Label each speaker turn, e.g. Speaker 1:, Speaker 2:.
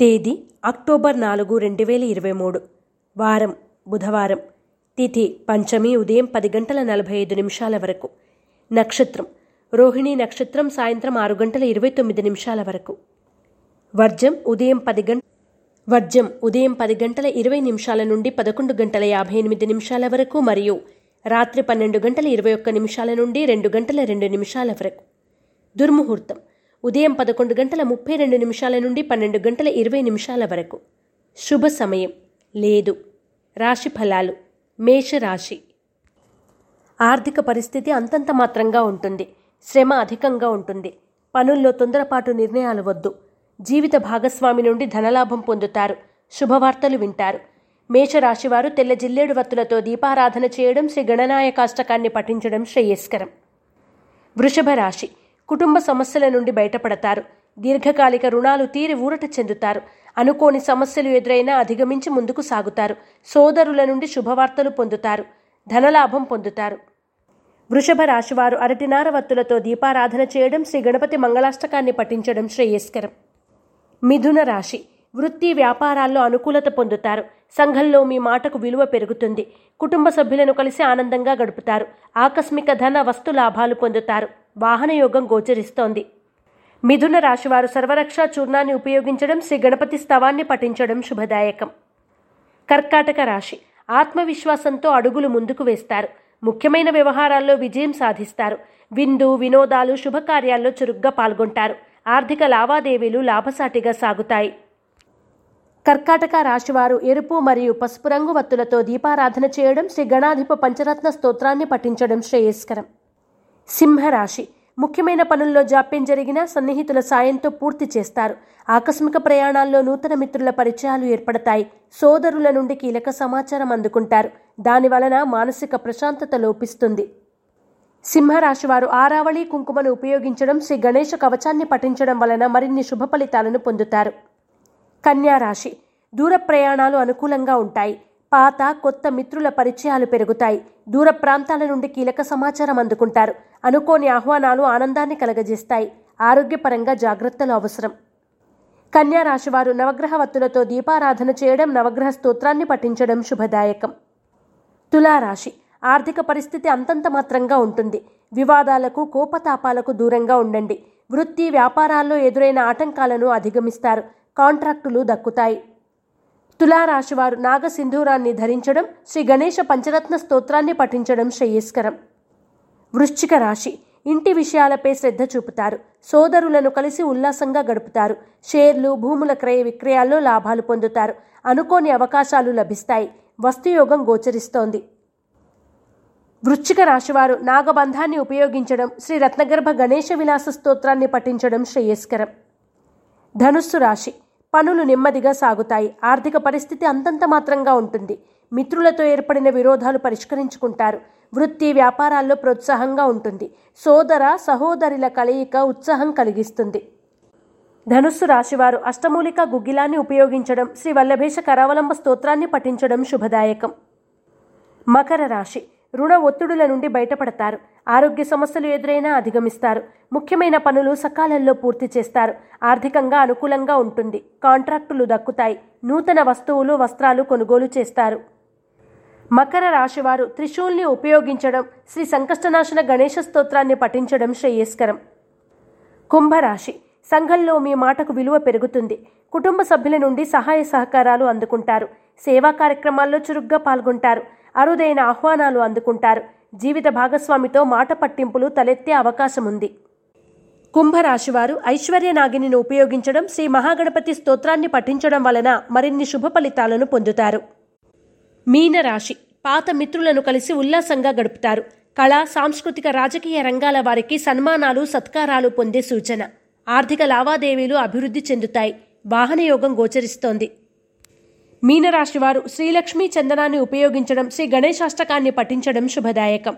Speaker 1: తేదీ అక్టోబర్ నాలుగు రెండు వేల ఇరవై మూడు. వారం బుధవారం. తిథి పంచమి ఉదయం పది గంటల నలభై ఐదు నిమిషాల వరకు. నక్షత్రం రోహిణి నక్షత్రం సాయంత్రం ఆరు గంటల ఇరవై తొమ్మిది నిమిషాల వరకు. వర్జం ఉదయం పది గంట వర్జం ఉదయం పది గంటల ఇరవై నిమిషాల నుండి పదకొండు గంటల యాభై ఎనిమిది నిమిషాల వరకు మరియు రాత్రి పన్నెండు గంటల ఇరవై ఒక్క నిమిషాల నుండి రెండు గంటల రెండు నిమిషాల వరకు. దుర్ముహూర్తం ఉదయం పదకొండు గంటల ముప్పై రెండు నిమిషాల నుండి పన్నెండు గంటల ఇరవై నిమిషాల వరకు. శుభ సమయం. లేదు. రాశి ఫలాలు. మేషరాశి ఆర్థిక పరిస్థితి అంతంత మాత్రంగా ఉంటుంది. శ్రమ అధికంగా ఉంటుంది. పనుల్లో తొందరపాటు నిర్ణయాలు వద్దు. జీవిత భాగస్వామి నుండి ధనలాభం పొందుతారు. శుభవార్తలు వింటారు. మేషరాశివారు తెల్ల జిల్లేడు వత్తులతో దీపారాధన చేయడం శ్రీ గణనాయకాష్టకాన్ని పఠించడం శ్రేయస్కరం. వృషభ రాశి. కుటుంబ సమస్యల నుండి బయటపడతారు. దీర్ఘకాలిక రుణాలు తీరి ఊరట చెందుతారు. అనుకోని సమస్యలు ఎదురైనా అధిగమించి ముందుకు సాగుతారు. సోదరుల నుండి శుభవార్తలు పొందుతారు. ధనలాభం పొందుతారు. వృషభ రాశివారు అరటినార వత్తులతో దీపారాధన చేయడం శ్రీ గణపతి మంగళాష్టకాన్ని పఠించడం శ్రేయస్కరం. మిథున రాశి. వృత్తి వ్యాపారాల్లో అనుకూలత పొందుతారు. సంఘంలో మీ మాటకు విలువ పెరుగుతుంది. కుటుంబ సభ్యులను కలిసి ఆనందంగా గడుపుతారు. ఆకస్మిక ధన వస్తు లాభాలు పొందుతారు. వాహన యోగం గోచరిస్తోంది. మిథున రాశివారు సర్వరక్షా చూర్ణాన్ని ఉపయోగించడం శ్రీ గణపతి స్తవాన్ని పఠించడం శుభదాయకం. కర్కాటక రాశి ఆత్మవిశ్వాసంతో అడుగులు ముందుకు వేస్తారు. ముఖ్యమైన వ్యవహారాల్లో విజయం సాధిస్తారు. విందు వినోదాలు శుభకార్యాల్లో చురుగ్గా పాల్గొంటారు. ఆర్థిక లావాదేవీలు లాభసాటిగా సాగుతాయి. కర్కాటక రాశివారు ఎరుపు మరియు పసుపు రంగు వత్తులతో దీపారాధన చేయడం శ్రీ గణాధిప పంచరత్న స్తోత్రాన్ని పఠించడం శ్రేయస్కరం. సింహరాశి. ముఖ్యమైన పనుల్లో జాప్యం జరిగినా సన్నిహితుల సాయంతో పూర్తి చేస్తారు. ఆకస్మిక ప్రయాణాల్లో నూతన మిత్రుల పరిచయాలు ఏర్పడతాయి. సోదరుల నుండి కీలక సమాచారం అందుకుంటారు. దాని వలన మానసిక ప్రశాంతత లోపిస్తుంది. సింహరాశి వారు ఆరావళి కుంకుమను ఉపయోగించడం శ్రీ గణేష కవచాన్ని పఠించడం వలన మరిన్ని శుభ ఫలితాలను పొందుతారు. కన్యారాశి. దూర ప్రయాణాలు అనుకూలంగా ఉంటాయి. పాత కొత్త మిత్రుల పరిచయాలు పెరుగుతాయి. దూర ప్రాంతాల నుండి కీలక సమాచారం అందుకుంటారు. అనుకోని ఆహ్వానాలు ఆనందాన్ని కలగజేస్తాయి. ఆరోగ్యపరంగా జాగ్రత్తలు అవసరం. కన్యా రాశివారు నవగ్రహ వత్తులతో దీపారాధన చేయడం నవగ్రహ స్తోత్రాన్ని పఠించడం శుభదాయకం. తులారాశి. ఆర్థిక పరిస్థితి అంతంత మాత్రంగా ఉంటుంది. వివాదాలకు కోపతాపాలకు దూరంగా ఉండండి. వృత్తి వ్యాపారాల్లో ఎదురైన ఆటంకాలను అధిగమిస్తారు. కాంట్రాక్టులు దక్కుతాయి. తులారాశివారు నాగసింధూరాన్ని ధరించడం శ్రీ గణేష పంచరత్న స్తోత్రాన్ని పఠించడం శ్రేయస్కరం. వృశ్చిక రాశి ఇంటి విషయాలపై శ్రద్ధ చూపుతారు. సోదరులను కలిసి ఉల్లాసంగా గడుపుతారు. షేర్లు భూముల క్రయ విక్రయాల్లో లాభాలు పొందుతారు. అనుకోని అవకాశాలు లభిస్తాయి. వస్తుయోగం గోచరిస్తోంది. వృశ్చిక రాశివారు నాగబంధాన్ని ఉపయోగించడం శ్రీ రత్నగర్భ గణేష విలాస స్తోత్రాన్ని పఠించడం శ్రేయస్కరం. ధనుస్సు రాశి పనులు నెమ్మదిగా సాగుతాయి. ఆర్థిక పరిస్థితి అంతంత మాత్రంగా ఉంటుంది. మిత్రులతో ఏర్పడిన విరోధాలు పరిష్కరించుకుంటారు. వృత్తి వ్యాపారాల్లో ప్రోత్సాహంగా ఉంటుంది. సోదర సహోదరుల కలయిక ఉత్సాహం కలిగిస్తుంది. ధనుస్సు రాశివారు అష్టమూలిక గుగ్గిలాన్ని ఉపయోగించడం శ్రీ వల్లభేష కరావలంబ స్తోత్రాన్ని పఠించడం శుభదాయకం. మకర రాశి. రుణ ఒత్తిడుల నుండి బయటపడతారు. ఆరోగ్య సమస్యలు ఎదురైనా అధిగమిస్తారు. ముఖ్యమైన పనులు సకాలంలో పూర్తి చేస్తారు. ఆర్థికంగా అనుకూలంగా ఉంటుంది. కాంట్రాక్టులు దక్కుతాయి. నూతన వస్తువులు వస్త్రాలు కొనుగోలు చేస్తారు. మకర రాశివారు త్రిశూల్ని ఉపయోగించడం శ్రీ సంకష్టనాశన గణేష స్తోత్రాన్ని పఠించడం శ్రేయస్కరం. కుంభరాశి. సంఘంలో మీ మాటకు విలువ పెరుగుతుంది. కుటుంబ సభ్యుల నుండి సహాయ సహకారాలు అందుకుంటారు. సేవా కార్యక్రమాల్లో చురుగ్గా పాల్గొంటారు. అరుదైన ఆహ్వానాలు అందుకుంటారు. జీవిత భాగస్వామితో మాట పట్టింపులు తలెత్తే అవకాశం ఉంది కుంభరాశివారు ఐశ్వర్య నాగిని ఉపయోగించడం శ్రీ మహాగణపతి స్తోత్రాన్ని పఠించడం వలన మరిన్ని శుభ ఫలితాలను పొందుతారు. మీనరాశి పాత మిత్రులను కలిసి ఉల్లాసంగా గడుపుతారు. కళ సాంస్కృతిక రాజకీయ రంగాల వారికి సన్మానాలు సత్కారాలు పొందే సూచన. ఆర్థిక లావాదేవీలు అభివృద్ధి చెందుతాయి. వాహన యోగం గోచరిస్తోంది. మీనరాశివారు శ్రీలక్ష్మీ చందనాన్ని ఉపయోగించడం శ్రీ గణేశాష్టకాన్ని పఠించడం శుభదాయకం.